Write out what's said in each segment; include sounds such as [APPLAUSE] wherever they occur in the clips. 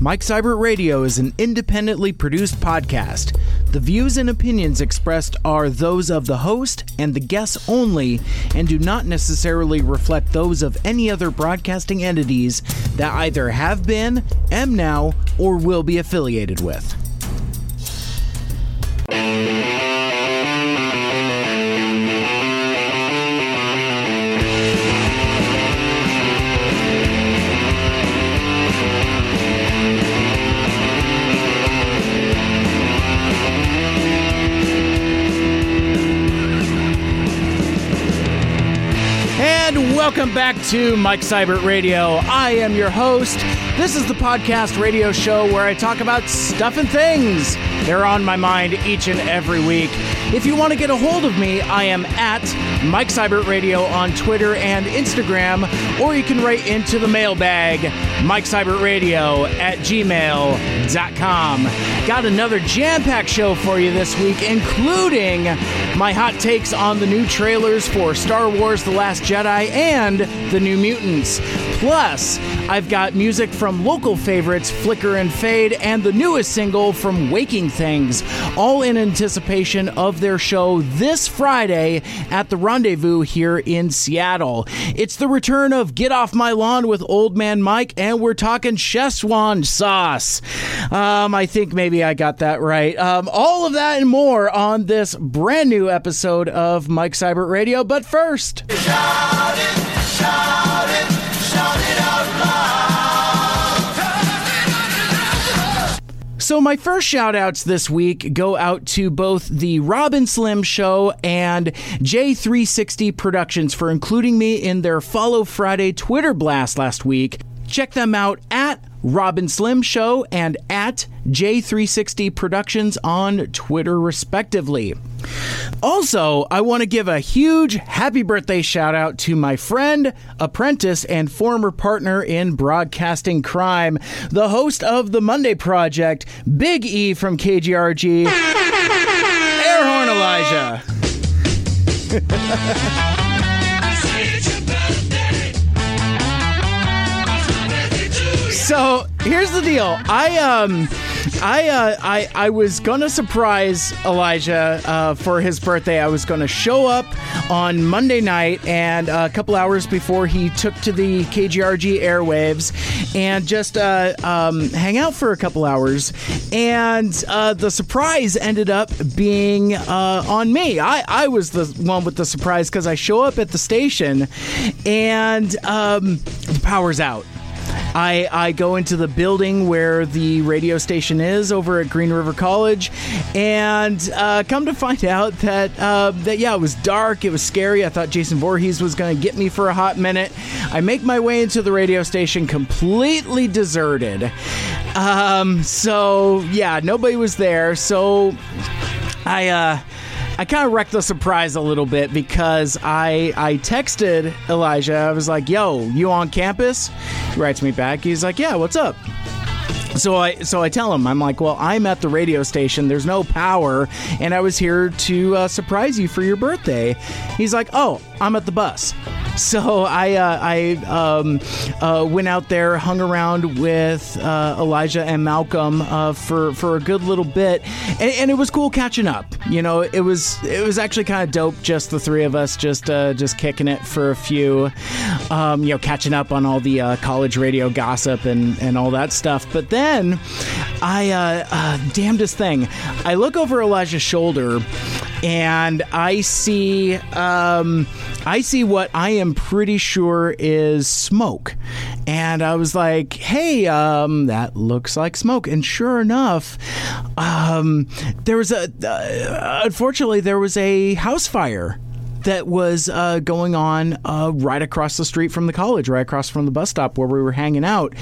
Mike Seibert Radio is an independently produced podcast. The views and opinions expressed are those of the host and the guests only and do not necessarily reflect those of any other broadcasting entities that either have been, am now, or will be affiliated with. Welcome back to Mike Seibert Radio. I am your host. This is the podcast radio show where I talk about stuff and things. They're on my mind each and every week. If you want to get a hold of me, I am at Mike Seibert Radio on Twitter and Instagram, or you can write into the mailbag, Mike Seibert Radio at gmail.com. Got another jam packed show for you this week, including my hot takes on the new trailers for Star Wars The Last Jedi and The New Mutants. Plus, I've got music from local favorites Flicker and Fade and the newest single from Waking Things, all in anticipation of their show this Friday at the Rendezvous here in Seattle. It's the return of Get Off My Lawn with Old Man Mike, and we're talking Szechuan sauce. Um, I think maybe I got that right. Um, all of that and more on this brand new episode of Mike Seibert Radio. But first. So, my first shout outs this week go out to both the Robin Slim Show and J360 Productions for including me in their Follow Friday Twitter blast last week. Check them out at Robin Slim Show and at J360 Productions on Twitter, respectively. Also, I want to give a huge happy birthday shout out to my friend, apprentice, and former partner in broadcasting crime, the host of the Monday Project, Big E from KGRG, Airhorn Elijah. [LAUGHS] So here's the deal. I um, I uh, I I was gonna surprise Elijah uh, for his birthday. I was gonna show up on Monday night and uh, a couple hours before he took to the KGRG airwaves and just uh, um, hang out for a couple hours. And uh, the surprise ended up being uh, on me. I I was the one with the surprise because I show up at the station and um, the power's out. I, I go into the building where the radio station is over at Green River College, and uh, come to find out that uh, that yeah, it was dark, it was scary. I thought Jason Voorhees was going to get me for a hot minute. I make my way into the radio station, completely deserted. Um, so yeah, nobody was there. So I. Uh, I kind of wrecked the surprise a little bit because I I texted Elijah. I was like, "Yo, you on campus?" He writes me back. He's like, "Yeah, what's up?" So I so I tell him I'm like, well, I'm at the radio station. There's no power, and I was here to uh, surprise you for your birthday. He's like, oh, I'm at the bus. [LAUGHS] So I uh, I um, uh, went out there, hung around with uh, Elijah and Malcolm uh, for for a good little bit, and, and, it was cool catching up. You know, it was it was actually kind of dope, just the three of us, just uh, just kicking it for a few, um, you know, catching up on all the uh, college radio gossip and and all that stuff. But then I damnedest thing, I look over Elijah's shoulder and I see um, I see what I am pretty sure is smoke, and I was like, "Hey, um, that looks like smoke." And sure enough, um, there was a uh, unfortunately there was a house fire that was uh, going on uh, right across the street from the college, right across from the bus stop where we were hanging out,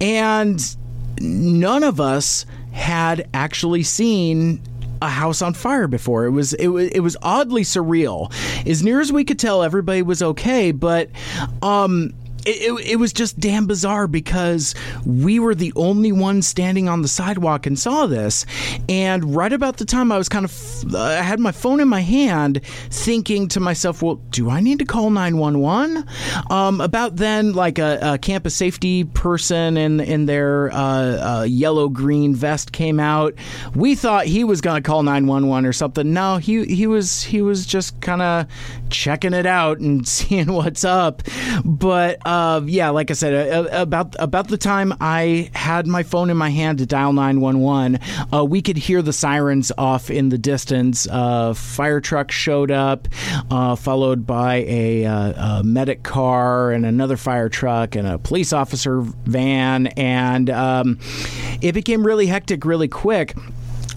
and none of us had actually seen a house on fire before. It was it was it was oddly surreal. As near as we could tell, everybody was okay, but um it, it, it, was just damn bizarre because we were the only ones standing on the sidewalk and saw this. And right about the time I was kind of, uh, I had my phone in my hand thinking to myself, well, do I need to call 911? Um, about then, like a, a, campus safety person in, in their uh, uh, yellow green vest came out. We thought he was going to call 911 or something. No, he, he was, he was just kind of checking it out and [LAUGHS] seeing what's up. But, uh, yeah, like I said, uh, uh, about about the time I had my phone in my hand to dial nine one one, uh, we could hear the sirens off in the distance. Uh, fire truck showed up, uh, followed by a, a, medic car and another fire truck and a police officer van, and um, it became really hectic really quick.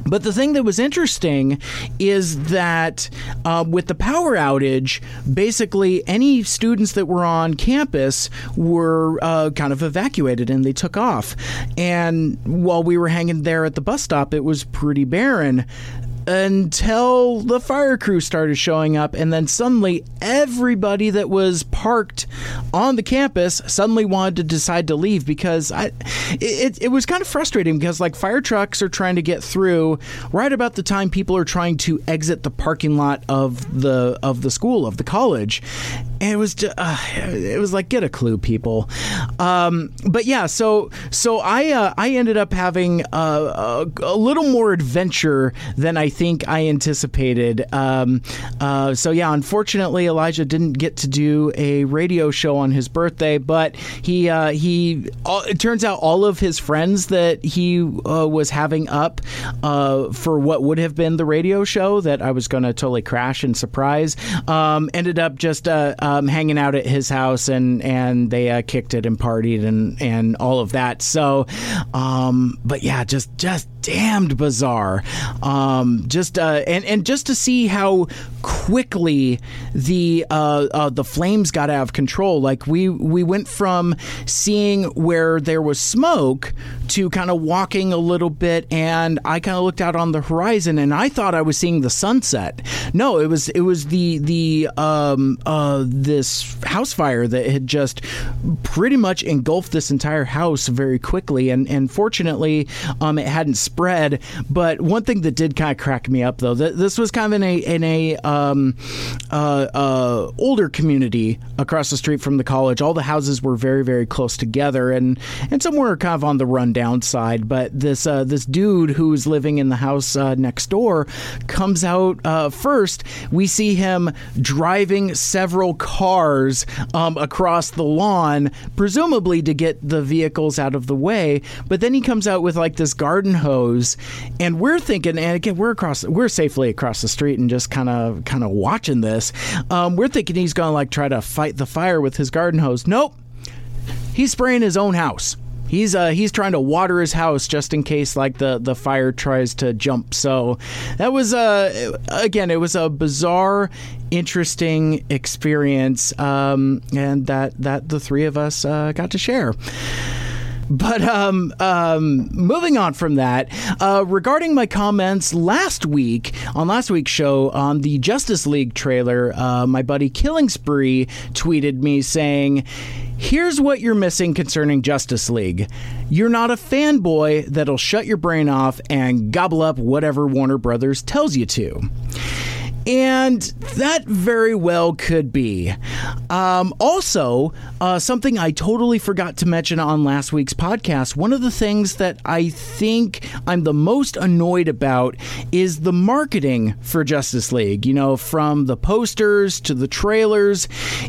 But the thing that was interesting is that uh, with the power outage, basically any students that were on campus were uh, kind of evacuated and they took off. And while we were hanging there at the bus stop, it was pretty barren until the fire crew started showing up and then suddenly everybody that was parked on the campus suddenly wanted to decide to leave because I it, it was kind of frustrating because like fire trucks are trying to get through right about the time people are trying to exit the parking lot of the of the school of the college it was just, uh, it was like get a clue people um, but yeah so so I uh, I ended up having a, a, a little more adventure than I think I anticipated. Um, uh, so yeah, unfortunately, Elijah didn't get to do a radio show on his birthday, but he uh, he. All, it turns out all of his friends that he uh, was having up uh, for what would have been the radio show that I was going to totally crash and surprise um, ended up just uh, um, hanging out at his house and and they uh, kicked it and partied and and all of that. So, um, but yeah, just just damned bizarre. Um, just uh, and and just to see how quickly the uh, uh, the flames got out of control. Like we we went from seeing where there was smoke to kind of walking a little bit, and I kind of looked out on the horizon, and I thought I was seeing the sunset. No, it was it was the the um, uh, this house fire that had just pretty much engulfed this entire house very quickly, and and fortunately, um, it hadn't spread. But one thing that did kind of crack me up though, that this was kind of in a in a um, uh, uh, older community across the street from the college. All the houses were very very close together, and and some were kind of on the rundown side. But this uh, this dude who's living in the house uh, next door comes out uh, first. We see him driving several cars um, across the lawn, presumably to get the vehicles out of the way. But then he comes out with like this garden hose, and we're thinking, and again, we're across, we're safely across the street and just kind of, kind of watching this. Um, we're thinking he's going to like try to fight the fire with his garden hose. Nope, he's spraying his own house. He's uh, he's trying to water his house just in case like the, the fire tries to jump. So that was uh, again it was a bizarre, interesting experience, um, and that that the three of us uh, got to share. But um, um, moving on from that, uh, regarding my comments last week on last week's show on the Justice League trailer, uh, my buddy Killing Spree tweeted me saying, Here's what you're missing concerning Justice League. You're not a fanboy that'll shut your brain off and gobble up whatever Warner Brothers tells you to. And that very well could be. Um, also, uh, something I totally forgot to mention on last week's podcast one of the things that I think I'm the most annoyed about is the marketing for Justice League. You know, from the posters to the trailers,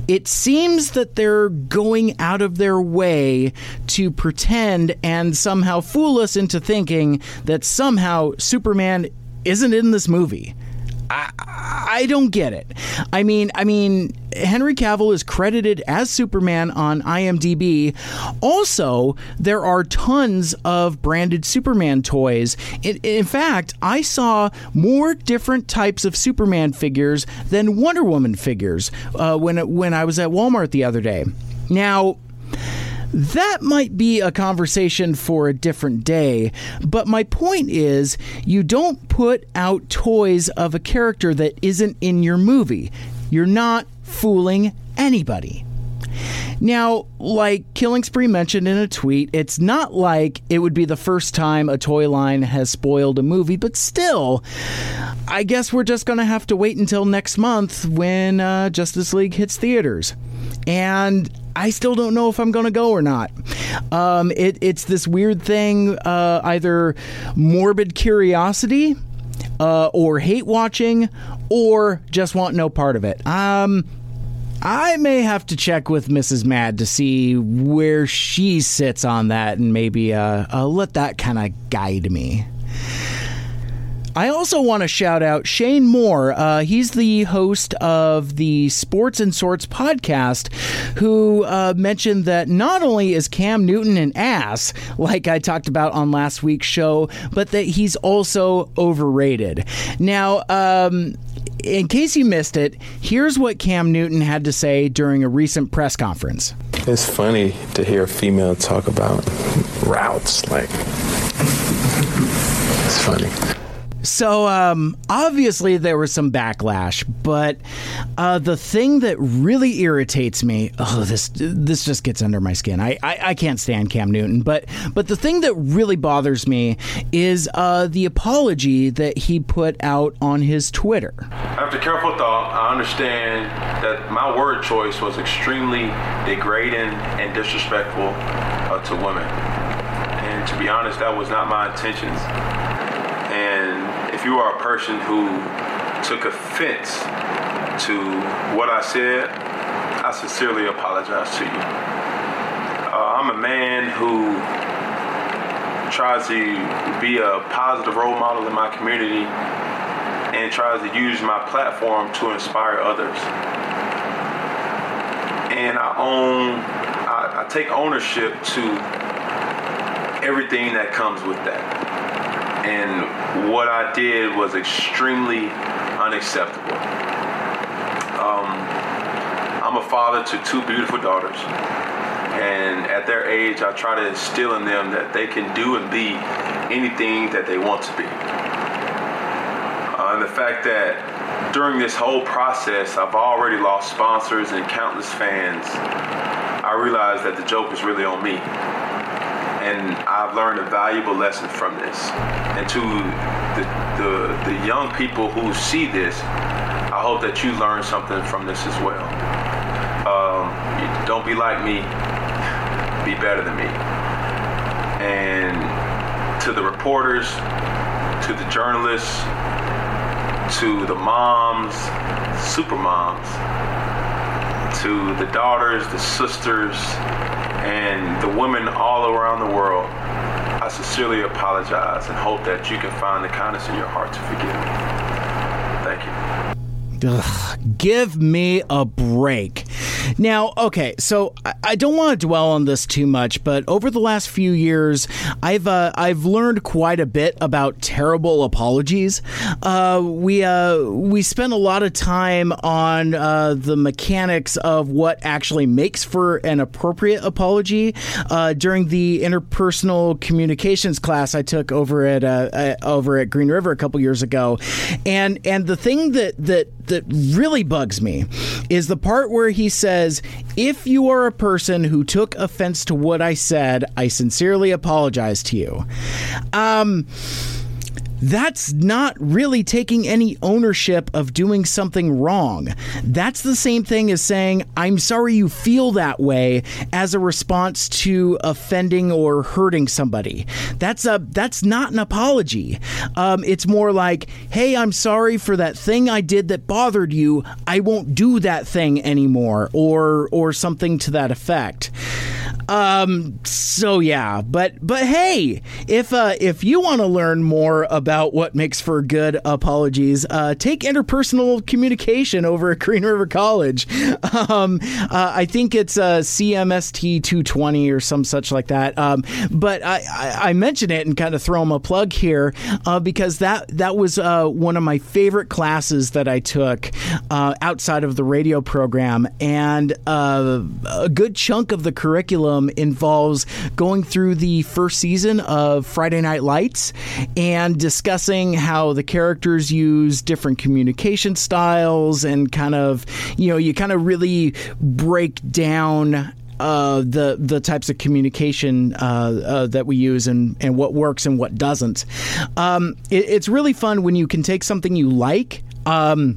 it seems that they're going out of their way to pretend and somehow fool us into thinking that somehow Superman isn't in this movie. I, I don't get it. I mean, I mean, Henry Cavill is credited as Superman on IMDb. Also, there are tons of branded Superman toys. In, fact, I saw more different types of Superman figures than Wonder Woman figures uh, when when I was at Walmart the other day. Now, that might be a conversation for a different day, but my point is you don't put out toys of a character that isn't in your movie. You're not fooling anybody. Now, like Killing Spree mentioned in a tweet, it's not like it would be the first time a toy line has spoiled a movie, but still, I guess we're just going to have to wait until next month when uh, Justice League hits theaters. And I still don't know if I'm going to go or not. Um, it, it's this weird thing, uh, either morbid curiosity uh, or hate watching or just want no part of it. Um, I may have to check with Mrs. Mad to see where she sits on that and maybe uh, uh, let that kind of guide me. I also want to shout out Shane Moore. Uh, he's the host of the Sports and Sorts podcast, who uh, mentioned that not only is Cam Newton an ass, like I talked about on last week's show, but that he's also overrated. Now, um, in case you missed it, here's what Cam Newton had to say during a recent press conference. It's funny to hear a female talk about routes. Like, it's funny. So um, obviously there was some backlash, but uh, the thing that really irritates me, oh, this this just gets under my skin. I, I, I can't stand Cam Newton, but but the thing that really bothers me is uh, the apology that he put out on his Twitter. After careful thought, I understand that my word choice was extremely degrading and disrespectful uh, to women. And to be honest, that was not my intentions. You are a person who took offense to what I said, I sincerely apologize to you. Uh, I'm a man who tries to be a positive role model in my community and tries to use my platform to inspire others. And I own, I, I take ownership to everything that comes with that and what I did was extremely unacceptable. Um, I'm a father to two beautiful daughters, and at their age, I try to instill in them that they can do and be anything that they want to be. Uh, and the fact that during this whole process, I've already lost sponsors and countless fans, I realized that the joke is really on me and I've learned a valuable lesson from this. And to the, the, the young people who see this, I hope that you learn something from this as well. Um, don't be like me, be better than me. And to the reporters, to the journalists, to the moms, super moms, to the daughters, the sisters, and the women all around the world, I sincerely apologize and hope that you can find the kindness in your heart to forgive me. Thank you. Ugh, give me a break. Now, okay, so I don't want to dwell on this too much, but over the last few years, I've uh, I've learned quite a bit about terrible apologies. Uh, we uh, we spent a lot of time on uh, the mechanics of what actually makes for an appropriate apology uh, during the interpersonal communications class I took over at uh, over at Green River a couple years ago, and and the thing that that that really bugs me is the part where he says, "If you are a person who took offense to what I said, I sincerely apologize to you." Um that's not really taking any ownership of doing something wrong. That's the same thing as saying, I'm sorry you feel that way as a response to offending or hurting somebody. That's a that's not an apology. Um, it's more like, hey, I'm sorry for that thing I did that bothered you. I won't do that thing anymore, or or something to that effect. Um, so yeah, but but hey, if uh, if you want to learn more about what makes for good apologies, uh, take interpersonal communication over at Green River College. Um, uh, I think it's uh, CMST 220 or some such like that. Um, but I, I, I mention it and kind of throw them a plug here uh, because that that was uh, one of my favorite classes that I took uh, outside of the radio program, and a good chunk of the curriculum involves going through the first season of Friday Night Lights and discussing how the characters use different communication styles and kind of, you know, you kind of really break down uh, the the types of communication uh, uh, that we use and, and what works and what doesn't. Um, it, it's really fun when you can take something you like. Um,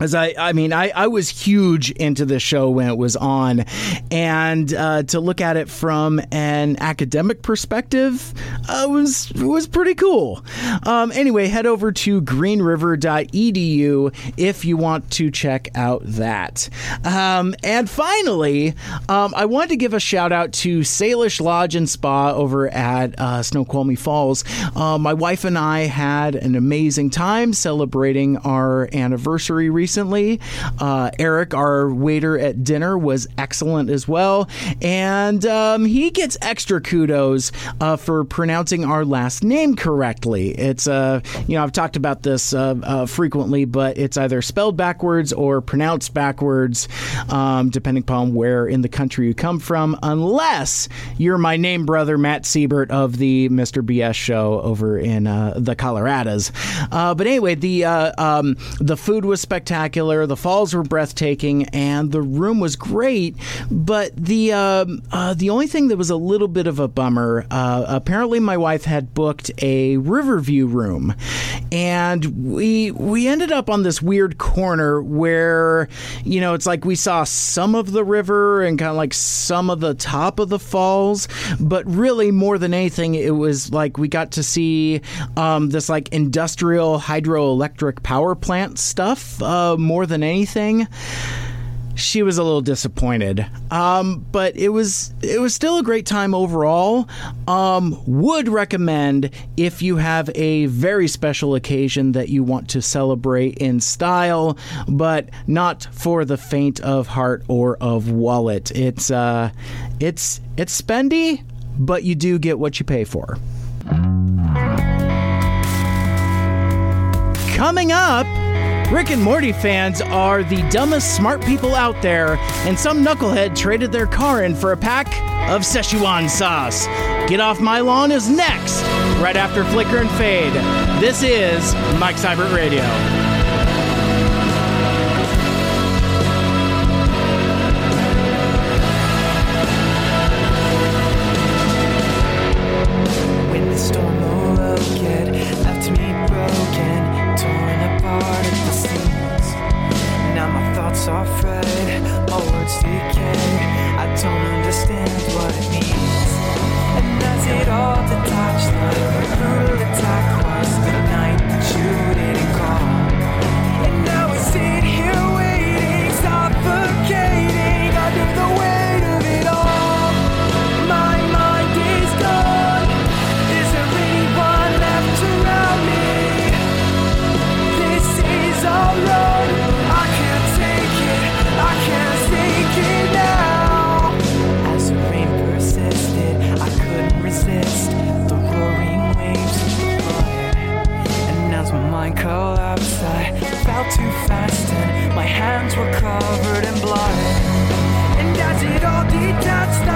as I, I mean, I, I was huge into this show when it was on, and uh, to look at it from an academic perspective uh, was was pretty cool. Um, anyway, head over to greenriver.edu if you want to check out that. Um, and finally, um, I wanted to give a shout out to Salish Lodge and Spa over at uh, Snoqualmie Falls. Uh, my wife and I had an amazing time celebrating our anniversary recently. Uh, Eric, our waiter at dinner, was excellent as well, and um, he gets extra kudos uh, for pronouncing our last name correctly. It's uh, you know I've talked about this uh, uh, frequently, but it's either spelled backwards or pronounced backwards, um, depending upon where in the country you come from, unless you're my name brother Matt Siebert of the Mr. BS show over in uh, the Coloradas. Uh, but anyway, the um, the food was spectacular, the falls were breathtaking, and the room was great. But the um, uh, the only thing that was a little bit of a bummer, uh, apparently my wife had booked a Riverview room, and we we ended up on this weird corner where you know it's like we saw some of the river and kind of like some of the top of the falls, but really more than anything, it was like we got to see um, this like industrial hydroelectric power plant stuff uh, more than anything she was a little disappointed. Um, but it was it was still a great time overall. Um, would recommend if you have a very special occasion that you want to celebrate in style, but not for the faint of heart or of wallet. It's uh, it's it's spendy, but you do get what you pay for. Coming up. Rick and Morty fans are the dumbest smart people out there, and some knucklehead traded their car in for a pack of Szechuan sauce. Get Off My Lawn is next, right after Flicker and Fade. This is Mike Seibert Radio. When the storm awoken, left me broken, the. Now my thoughts are frayed, my words decay. I don't understand what it means. And as it all detached, like a brutal attack was the night that you didn't call. Too fast, and my hands were covered in blood. And as it all detached,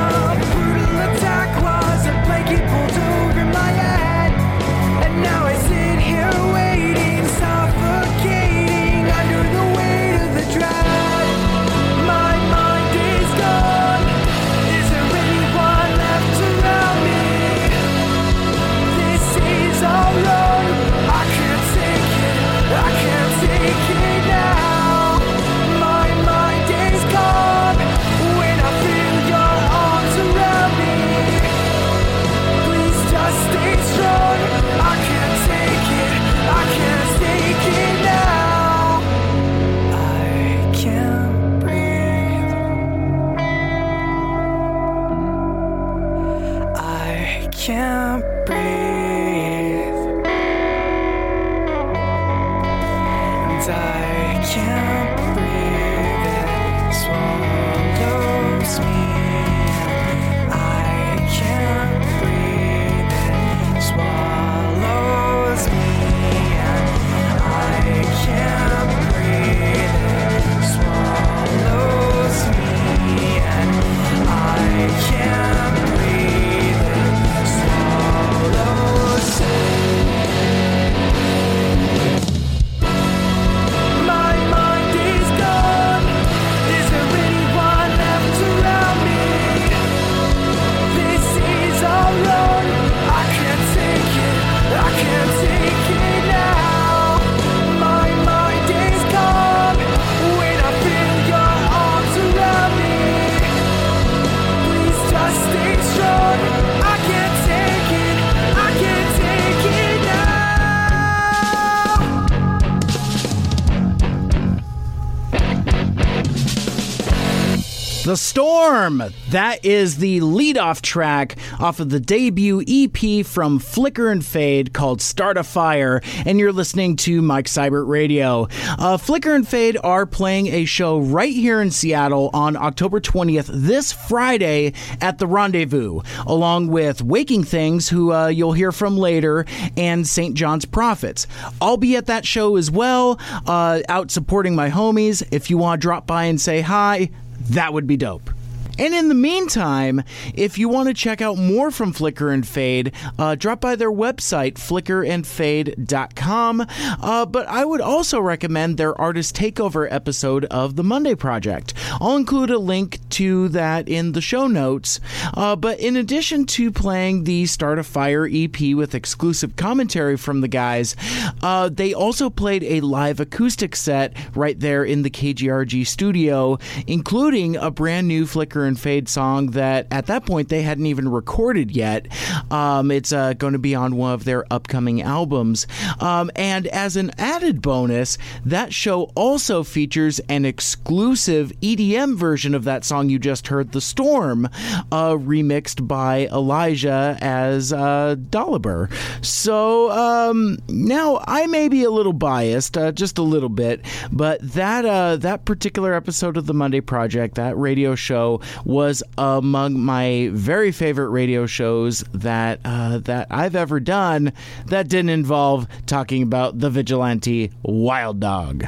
Storm. That is the lead-off track off of the debut EP from Flicker and Fade called Start a Fire, and you're listening to Mike Seibert Radio. Uh, Flicker and Fade are playing a show right here in Seattle on October 20th, this Friday at the Rendezvous, along with Waking Things, who uh, you'll hear from later, and St. John's Prophets. I'll be at that show as well, uh, out supporting my homies. If you want to drop by and say hi, that would be dope. And in the meantime, if you want to check out more from Flicker and Fade, uh, drop by their website, flickerandfade.com. Uh, but I would also recommend their artist takeover episode of the Monday Project. I'll include a link to that in the show notes. Uh, but in addition to playing the Start a Fire EP with exclusive commentary from the guys, uh, they also played a live acoustic set right there in the KGRG studio, including a brand new Flicker and Fade song that at that point they hadn't even recorded yet. Um, it's uh, going to be on one of their upcoming albums. Um, and as an added bonus, that show also features an exclusive EDM version of that song you just heard, The Storm, uh, remixed by Elijah as uh, Dolliber. So um, now I may be a little biased, uh, just a little bit, but that uh, that particular episode of the Monday Project, that radio show, was among my very favorite radio shows that uh, that I've ever done. That didn't involve talking about the vigilante Wild Dog.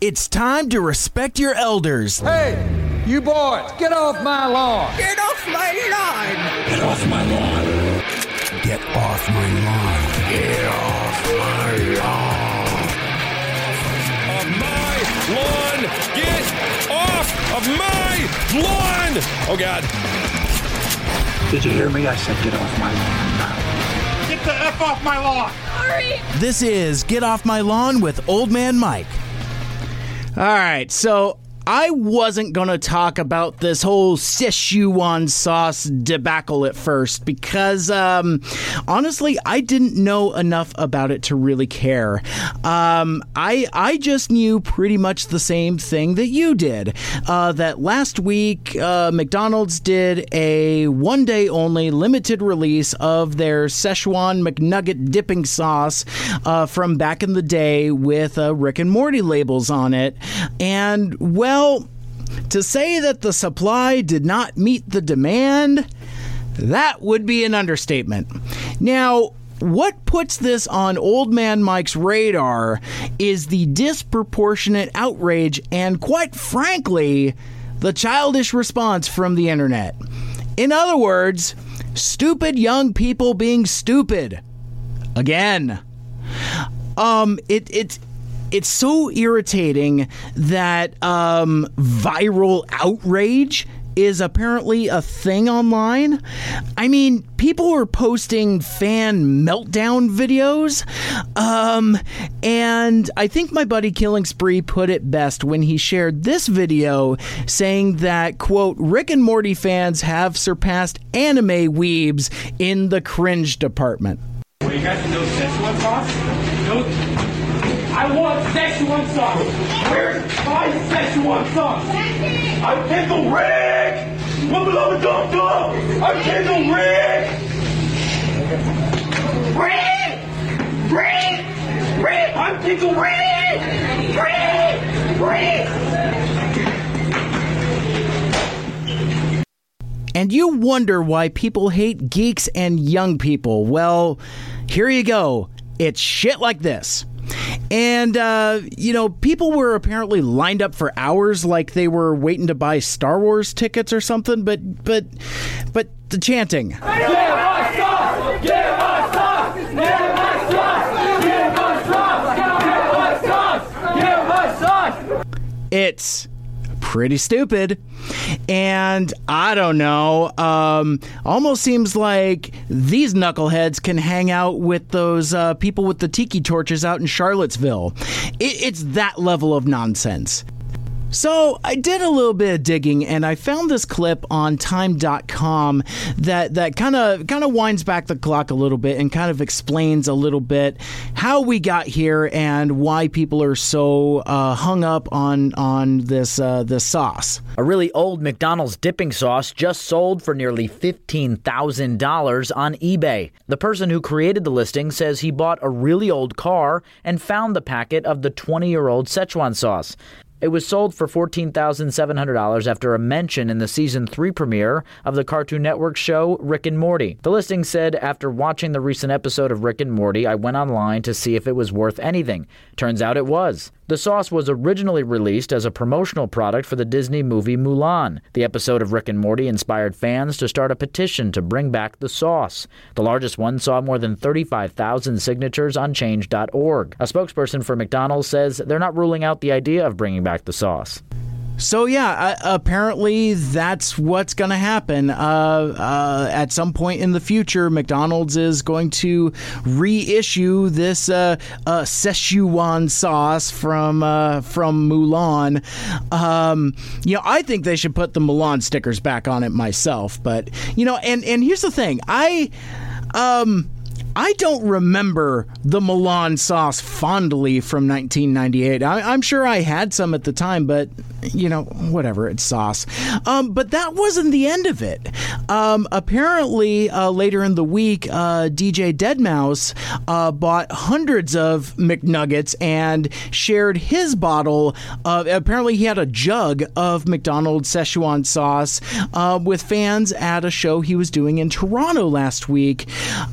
It's time to respect your elders. Hey, you boys, get off my lawn. Get off my lawn! Get off my lawn. Get off my lawn. Get off my lawn. Of my lawn. Get off of my lawn. Oh, God. Did you hear me? I said get off my lawn. Get the F off my lawn. Sorry! This is Get Off My Lawn with Old Man Mike. All right, so I wasn't going to talk about this whole Szechuan sauce debacle at first because um, honestly, I didn't know enough about it to really care. Um, I I just knew pretty much the same thing that you did. Uh, that last week, uh, McDonald's did a one day only limited release of their Szechuan McNugget dipping sauce uh, from back in the day with uh, Rick and Morty labels on it, and well. To say that the supply did not meet the demand, that would be an understatement. Now, what puts this on Old Man Mike's radar is the disproportionate outrage and, quite frankly, the childish response from the internet. In other words, stupid young people being stupid. Again. Um, it, it's it's so irritating that um, viral outrage is apparently a thing online. I mean, people were posting fan meltdown videos. Um, and I think my buddy Killing Spree put it best when he shared this video saying that, quote, Rick and Morty fans have surpassed anime weebs in the cringe department. Well, you got no Szechuan sauce? No. I want Szechuan sauce. Where's my Szechuan sauce? I'm Kendall Rick. Below dum dum. I'm Kendall Rick. Rick. Rick. Rick. I'm Kendall Rick. Rick. Rick. And you wonder why people hate geeks and young people. Well, here you go. It's shit like this. And, uh, you know, people were apparently lined up for hours like they were waiting to buy Star Wars tickets or something, but, but, but the chanting. It's pretty stupid. And I don't know, um, almost seems like these knuckleheads can hang out with those uh, people with the tiki torches out in Charlottesville. It, it's that level of nonsense. So I did a little bit of digging and I found this clip on time.com that that kind of kind of winds back the clock a little bit and kind of explains a little bit how we got here and why people are so uh, hung up on on this uh, sauce. A really old McDonald's dipping sauce just sold for nearly $15,000 on eBay. The person who created the listing says he bought a really old car and found the packet of the 20 year old Szechuan sauce. It was sold for $14,700 after a mention in the season 3 premiere of the Cartoon Network show Rick and Morty. The listing said, After watching the recent episode of Rick and Morty, I went online to see if it was worth anything. Turns out it was. The sauce was originally released as a promotional product for the Disney movie Mulan. The episode of Rick and Morty inspired fans to start a petition to bring back the sauce. The largest one saw more than 35,000 signatures on change.org. A spokesperson for McDonald's says they're not ruling out the idea of bringing back the sauce. So yeah, uh, apparently that's what's going to happen. Uh, uh, at some point in the future, McDonald's is going to reissue this uh, uh, Szechuan sauce from uh, from Mulan. Um, you know, I think they should put the Mulan stickers back on it myself. But you know, and and here's the thing, I. Um, I don't remember the Mulan sauce fondly from 1998. I, am sure I had some at the time, but you know, whatever, it's sauce. Um, but that wasn't the end of it. Um, apparently, uh, later in the week, uh, DJ Deadmau5 uh, bought hundreds of McNuggets and shared his bottle of. Apparently, he had a jug of McDonald's Szechuan sauce uh, with fans at a show he was doing in Toronto last week.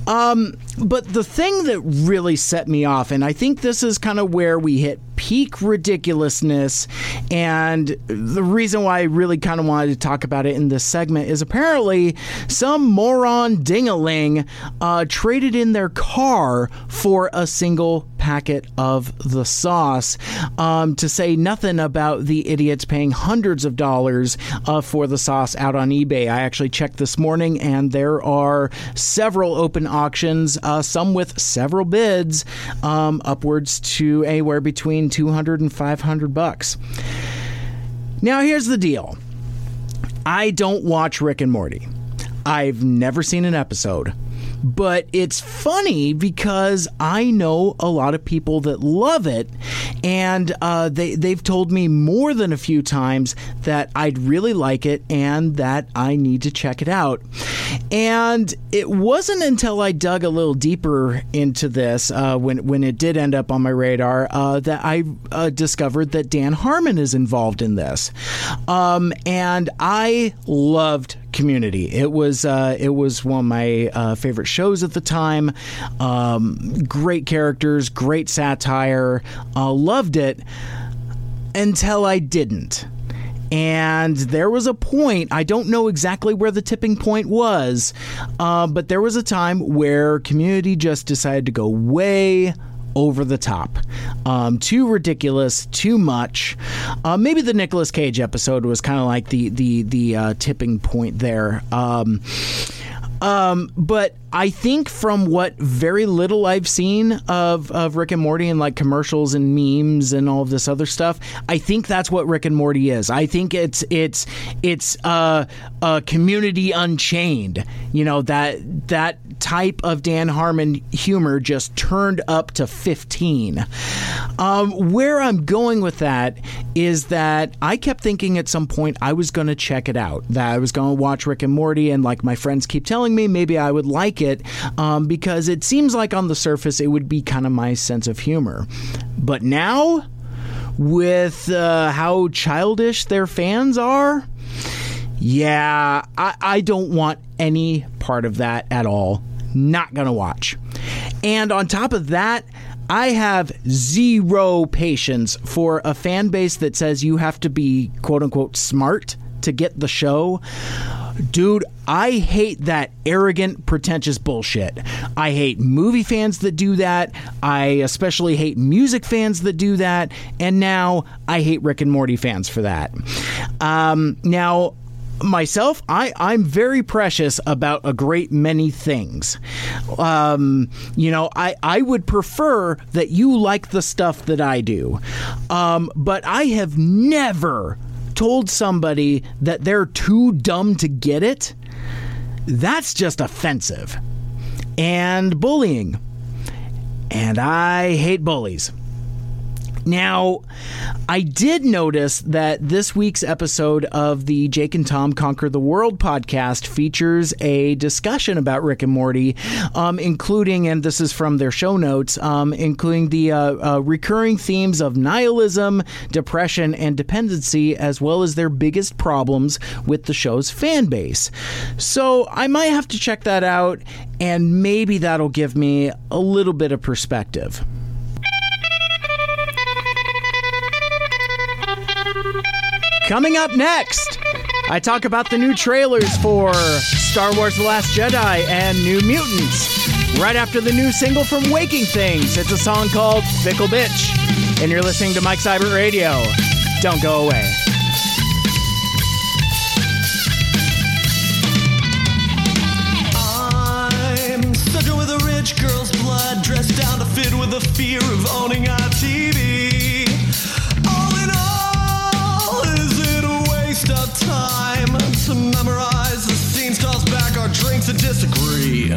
Um, but the thing that really set me off, and I think this is kind of where we hit peak ridiculousness, and the reason why I really kind of wanted to talk about it in this segment is apparently some moron dingaling uh, traded in their car for a single packet of the sauce. Um, to say nothing about the idiots paying hundreds of dollars uh, for the sauce out on eBay. I actually checked this morning, and there are several open auctions, uh, some with several bids, um, upwards to anywhere between 200 and 500 bucks. Now, here's the deal I don't watch Rick and Morty. I've never seen an episode. But it's funny because I know a lot of people that love it, and uh, they they've told me more than a few times that I'd really like it and that I need to check it out. And it wasn't until I dug a little deeper into this uh, when when it did end up on my radar uh, that I uh, discovered that Dan Harmon is involved in this, um, and I loved Community. It was uh, it was one of my uh, favorite shows at the time. Um, great characters, great satire. Uh, loved it until I didn't. And there was a point, I don't know exactly where the tipping point was, uh, but there was a time where community just decided to go way over the top, um, too ridiculous, too much. Uh, maybe the Nicolas Cage episode was kind of like the the the uh, tipping point there. Um, um, but I think from what very little I've seen of, of Rick and Morty and like commercials and memes and all of this other stuff, I think that's what Rick and Morty is. I think it's it's it's uh, a community unchained. You know that that type of Dan Harmon humor just turned up to fifteen. Um, where I'm going with that is that I kept thinking at some point I was going to check it out. That I was going to watch Rick and Morty, and like my friends keep telling me, maybe I would like it um, because it seems like on the surface it would be kind of my sense of humor. But now, with uh, how childish their fans are, yeah, I, I don't want any part of that at all. Not gonna watch. And on top of that, I have zero patience for a fan base that says you have to be quote unquote smart to get the show. Dude, I hate that arrogant, pretentious bullshit. I hate movie fans that do that. I especially hate music fans that do that. And now I hate Rick and Morty fans for that. Um, now, myself, I, I'm very precious about a great many things. Um, you know, I, I would prefer that you like the stuff that I do. Um, but I have never told somebody that they're too dumb to get it. That's just offensive. And bullying. And I hate bullies. Now, I did notice that this week's episode of the Jake and Tom Conquer the World podcast features a discussion about Rick and Morty, um, including, and this is from their show notes, um, including the uh, uh, recurring themes of nihilism, depression, and dependency, as well as their biggest problems with the show's fan base. So I might have to check that out, and maybe that'll give me a little bit of perspective. Coming up next, I talk about the new trailers for Star Wars The Last Jedi and New Mutants. Right after the new single from Waking Things, it's a song called Fickle Bitch. And you're listening to Mike Seibert Radio. Don't go away. I'm sucker with a rich girl's blood, dressed down to fit with the fear of owning a TV. Drinks and disagree?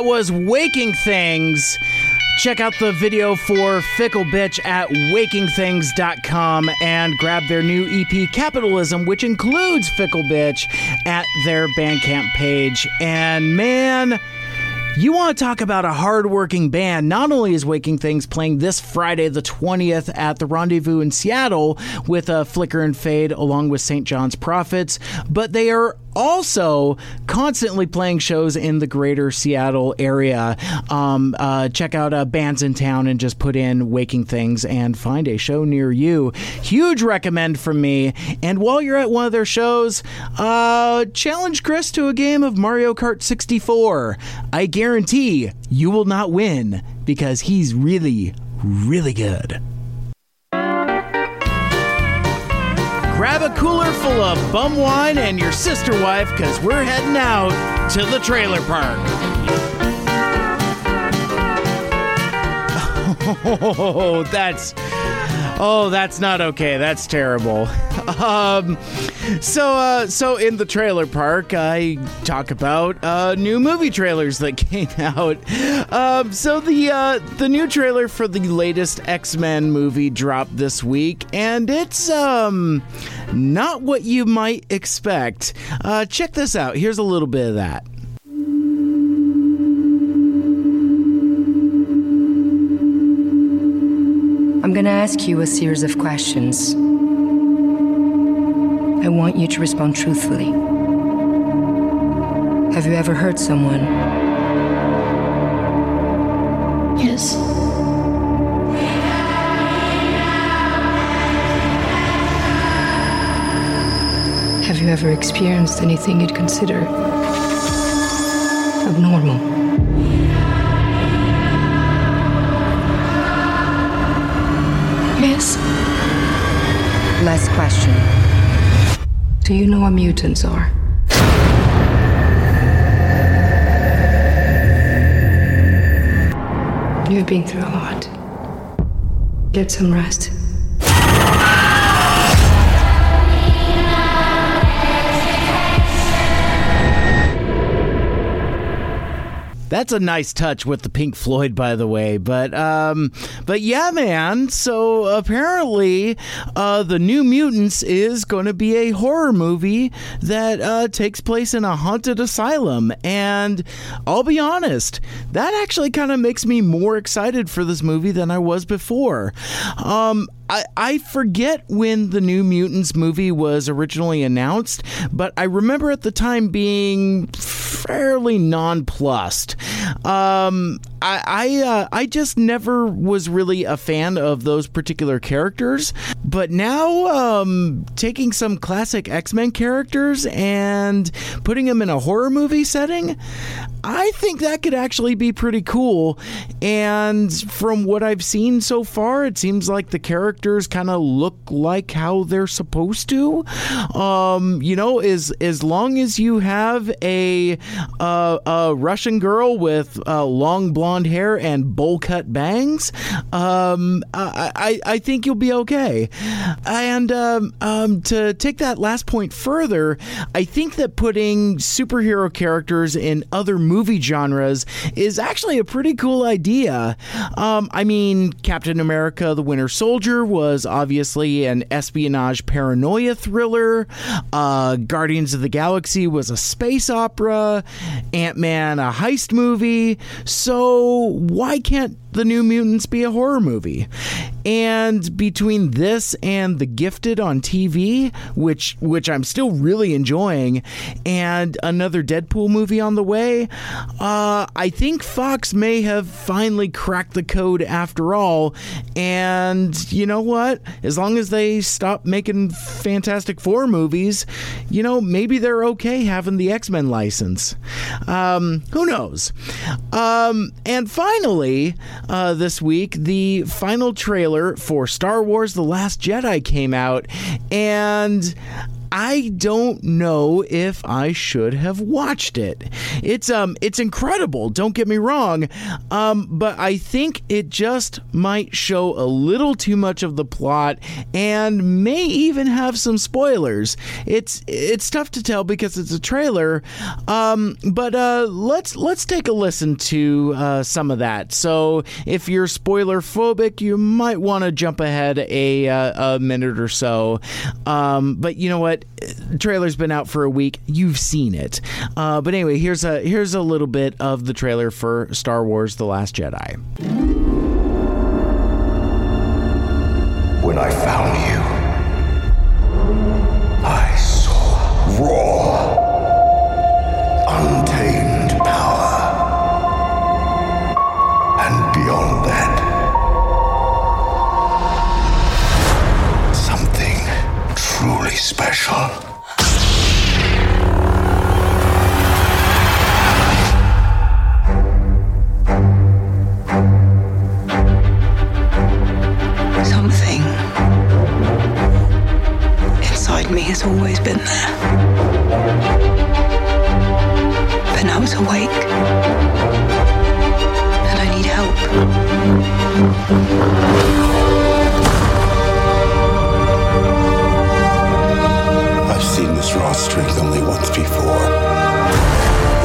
That was Waking Things. Check out the video for Fickle Bitch at wakingthings.com and grab their new EP Capitalism, which includes Fickle Bitch, at their Bandcamp page. And man, you want to talk about a hardworking band? Not only is Waking Things playing this Friday, the 20th, at the Rendezvous in Seattle with a Flicker and Fade along with St. John's Prophets, but they are also constantly playing shows in the greater Seattle area. Um, uh, check out uh, Bands in Town and just put in Waking Things and find a show near you. Huge recommend from me. And while you're at one of their shows, uh, challenge Chris to a game of Mario Kart 64. I guarantee you will not win because he's really, really good. Grab a cooler full of bum wine and your sister wife because we're heading out to the trailer park. [LAUGHS] Oh, that's oh, that's not okay. That's terrible. [LAUGHS] Um, so, uh, so in the trailer park, I talk about uh, new movie trailers that [LAUGHS] came out. Um, so the uh, the new trailer for the latest X Men movie dropped this week, and it's um not what you might expect. Uh, check this out. Here's a little bit of that. Going to ask you a series of questions. I want you to respond truthfully. Have you ever hurt someone? Yes. Have you ever experienced anything you'd consider abnormal? Yes. Last question. Do you know what mutants are? You've been through a lot. Get some rest. That's a nice touch with the Pink Floyd, by the way. But um, but yeah, man. So apparently, uh, the New Mutants is going to be a horror movie that uh, takes place in a haunted asylum. And I'll be honest, that actually kind of makes me more excited for this movie than I was before. Um, I, I forget when the New Mutants movie was originally announced, but I remember at the time being fairly nonplussed. Um, I I, uh, I just never was really a fan of those particular characters, but now um, taking some classic X Men characters and putting them in a horror movie setting, I think that could actually be pretty cool. And from what I've seen so far, it seems like the characters kind of look like how they're supposed to. Um, you know, as as long as you have a uh, a Russian girl with uh, long blonde hair and bowl cut bangs, um, I, I think you'll be okay. And um, um, to take that last point further, I think that putting superhero characters in other movie genres is actually a pretty cool idea. Um, I mean, Captain America: The Winter Soldier was obviously an espionage paranoia thriller. Uh, Guardians of the Galaxy was a space opera. Ant Man a heist movie. So why can't the New Mutants be a horror movie? And between this and The Gifted on TV, which which I'm still really enjoying, and another Deadpool movie on the way, uh, I think Fox may have finally cracked the code after all. And you know what? As long as they stop making Fantastic Four movies, you know, maybe they're okay having the X Men license. Um, who knows? Um, and finally, uh, this week, the final trailer for Star Wars The Last Jedi came out, and I don't know if I should have watched it. It's um it's incredible, don't get me wrong. Um but I think it just might show a little too much of the plot and may even have some spoilers. It's it's tough to tell because it's a trailer. Um but uh let's let's take a listen to uh, some of that. So if you're spoiler phobic, you might want to jump ahead a uh, a minute or so. Um but you know what? The trailer's been out for a week. You've seen it. Uh, but anyway, here's a here's a little bit of the trailer for Star Wars: The Last Jedi. When I found you, I saw raw special. Something inside me has always been there. But now it's awake. And I need help. Strength only once before.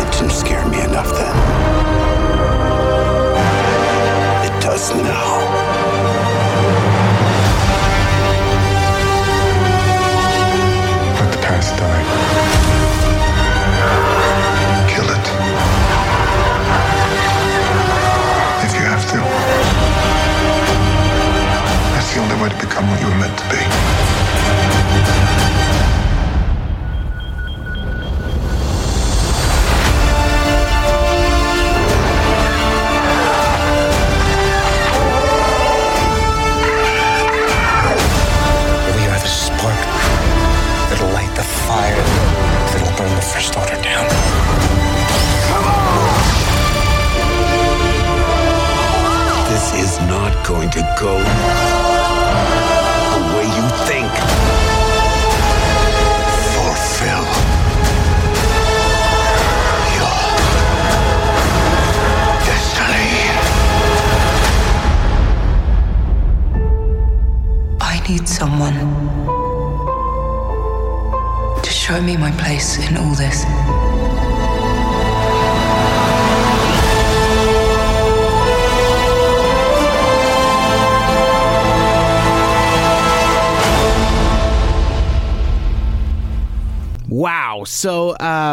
It didn't scare me enough then. It does now.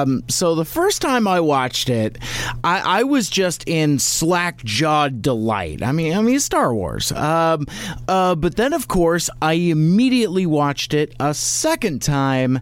Um, so the first time I watched it, I, I was just in slack jawed delight. I mean, I mean, Star Wars. Um, uh, but then, of course, I immediately watched it a second time,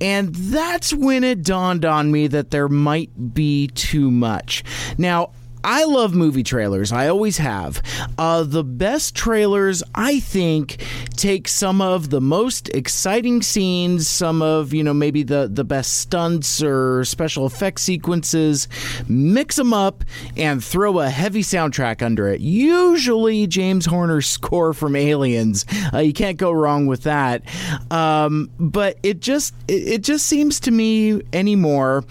and that's when it dawned on me that there might be too much. Now, I love movie trailers. I always have. Uh, the best trailers, I think, take some of the most exciting scenes, some of you know maybe the the best stunts or special effects sequences, mix them up and throw a heavy soundtrack under it. Usually James Horner's [LAUGHS] score from Aliens. Uh, you can't go wrong with that. Um, but it just it, it just seems to me anymore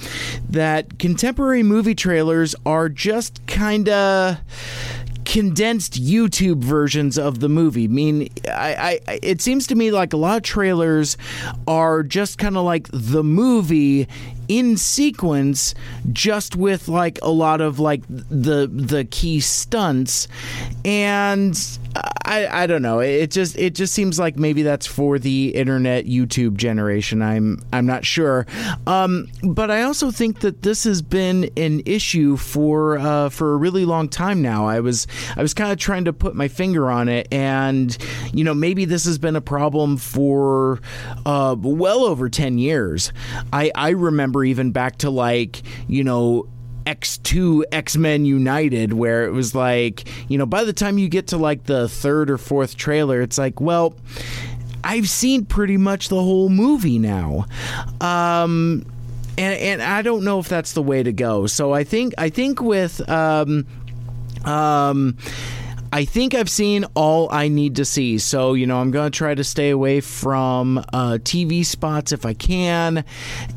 that contemporary movie trailers are just kind of condensed YouTube versions of the movie. I mean, I, I it seems to me like a lot of trailers are just kind of like the movie in sequence just with like a lot of like the the key stunts. And I, I don't know. It just it just seems like maybe that's for the internet YouTube generation. I'm I'm not sure. Um, but I also think that this has been an issue for uh, for a really long time now. I was I was kind of trying to put my finger on it and you know maybe this has been a problem for uh, well over 10 years. I I remember even back to like you know X2 X Men United, where it was like, you know, by the time you get to like the third or fourth trailer, it's like, well, I've seen pretty much the whole movie now. Um, and, and I don't know if that's the way to go. So I think I think with um, um, I think I've seen all I need to see. So, you know, I'm going to try to stay away from uh, TV spots if I can.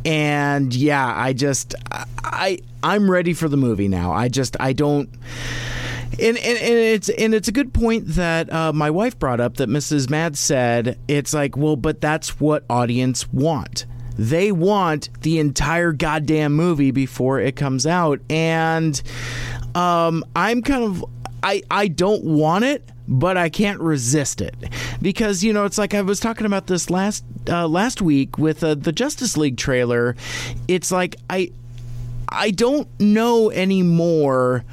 And yeah, I just, I, I'm ready for the movie now. I just, I don't. And, and, and it's and it's a good point that uh, my wife brought up that Mrs. Mad said it's like well but that's what audience want they want the entire goddamn movie before it comes out and um, I'm kind of I I don't want it, but I can't resist it because you know it's like I was talking about this last uh, last week with uh, the Justice League trailer. It's like I I don't know anymore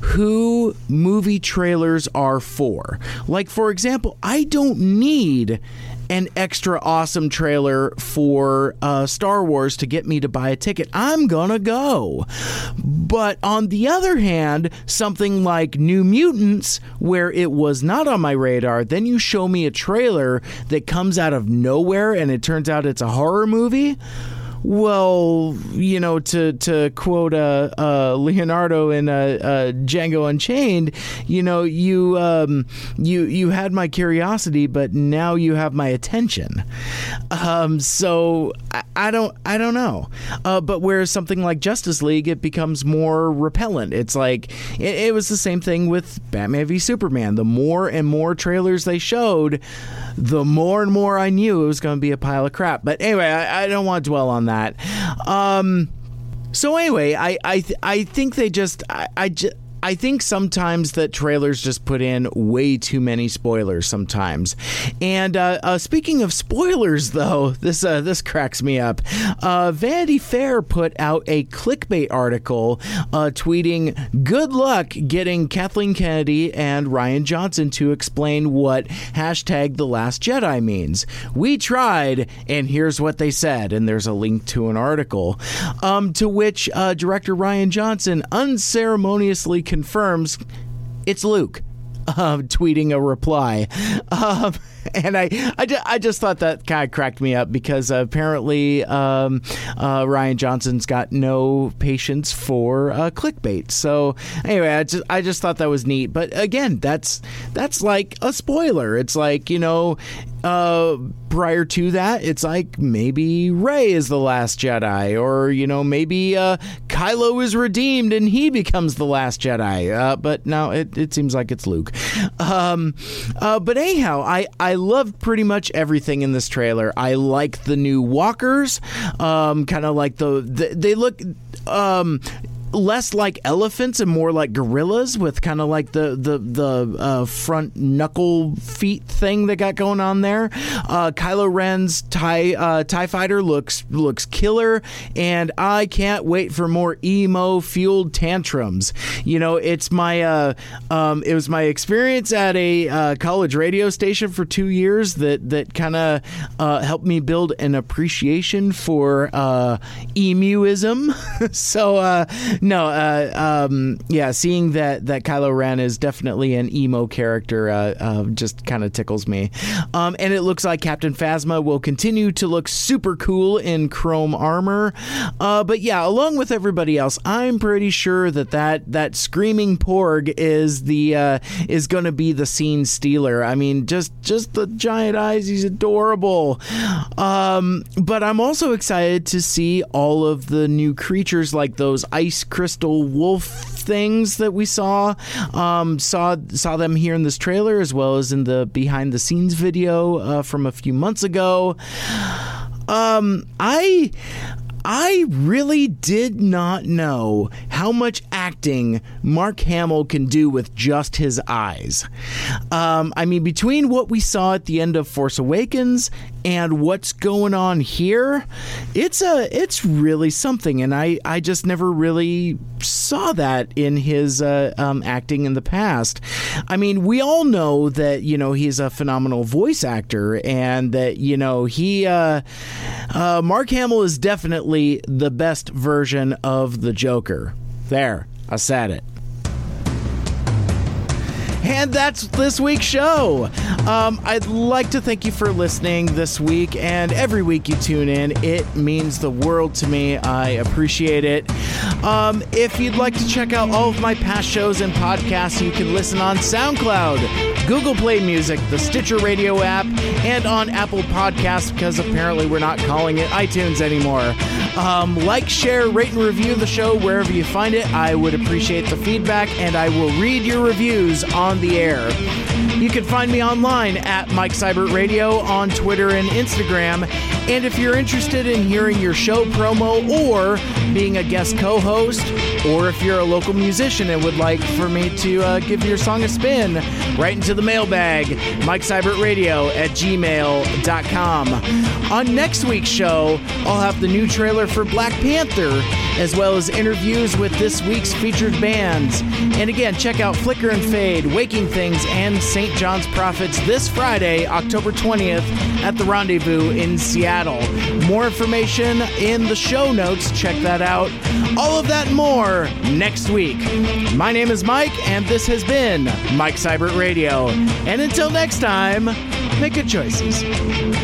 who movie trailers are for. Like for example, I don't need an extra awesome trailer for uh, Star Wars to get me to buy a ticket. I'm gonna go. But on the other hand, something like New Mutants, where it was not on my radar, then you show me a trailer that comes out of nowhere and it turns out it's a horror movie. Well, you know, to to quote uh, uh, Leonardo in uh, uh, Django Unchained, you know, you um, you you had my curiosity, but now you have my attention. Um, so I, I don't I don't know. Uh, but whereas something like Justice League, it becomes more repellent. It's like it, it was the same thing with Batman v Superman. The more and more trailers they showed, the more and more I knew it was going to be a pile of crap. But anyway, I, I don't want to dwell on that. Um, so anyway, I I I think they just I, I just. I think sometimes that trailers just put in way too many spoilers sometimes. And uh, uh, speaking of spoilers, though, this uh, this cracks me up. Uh, Vanity Fair put out a clickbait article uh, tweeting, "Good luck getting Kathleen Kennedy and Rian Johnson to explain what hashtag The Last Jedi means. We tried, and here's what they said." And there's a link to an article, um, to which uh, director Rian Johnson unceremoniously confirms it's Luke. Uh, tweeting a reply. Um, [LAUGHS] and I, I, I just thought that kind of cracked me up because apparently um, uh, Rian Johnson's got no patience for uh, clickbait. So anyway, I just, I just thought that was neat. But again, that's that's like a spoiler. It's like you know. Uh, prior to that, it's like maybe Rey is the last Jedi, or you know maybe uh, Kylo is redeemed and he becomes the last Jedi. Uh, but now it, it seems like it's Luke. Um, but anyhow, I I loved pretty much everything in this trailer. I like the new walkers, um, kind of like the, the they look. Um, less like elephants and more like gorillas with kind of like the the the uh, front knuckle feet thing they got going on there. Uh, Kylo Ren's Tie uh, Tie Fighter looks looks killer, and I can't wait for more emo fueled tantrums. You know, it's my uh, um, it was my experience at a uh, college radio station for two years that that kind of uh, helped me build an appreciation for uh, emuism. [LAUGHS] so uh, no, uh, um, yeah, seeing that that Kylo Ren is definitely an emo character uh, uh, just kind of tickles me. Um, and it looks like Captain Phasma will continue to look super cool in chrome armor. Uh, but yeah, along with everybody else, I'm pretty sure that that, that screaming porg is the uh, is going to be the scene stealer. I mean, just just the giant eyes, he's adorable. Um, but I'm also excited to see all of the new creatures like those ice crystal wolf things that we saw. Um, saw saw them here in this trailer as well as in the behind the scenes video uh, from a few months ago. Um, I I really did not know how much acting Mark Hamill can do with just his eyes. Um, I mean, between what we saw at the end of Force Awakens and what's going on here, it's a it's really something, and I I just never really saw that in his uh, um, acting in the past. I mean, we all know that you know he's a phenomenal voice actor, and that you know he uh, uh, Mark Hamill is definitely the best version of the Joker. There, I said it. And that's this week's show. Um, I'd like to thank you for listening this week and every week you tune in. It means the world to me. I appreciate it. Um, if you'd like to check out all of my past shows and podcasts, you can listen on SoundCloud, Google Play Music, the Stitcher Radio app, and on Apple Podcasts because apparently we're not calling it iTunes anymore. Um, like, share, rate, and review the show wherever you find it. I would appreciate the feedback, and I will read your reviews on the air. You can find me online at Mike Seibert Radio on Twitter and Instagram. And if you're interested in hearing your show promo or being a guest co host, or if you're a local musician and would like for me to uh, give your song a spin, write into the mailbag, Mike Seibert Radio at gmail.com. On next week's show, I'll have the new trailer for Black Panther, as well as interviews with this week's featured bands. And again, check out Flicker and Fade, Waking Things, and St. John's Prophets this Friday, October 20th, at the Rendezvous in Seattle. More information in the show notes. Check that out. All of that and more next week. My name is Mike, and this has been Mike Seibert Radio. And until next time, make good choices.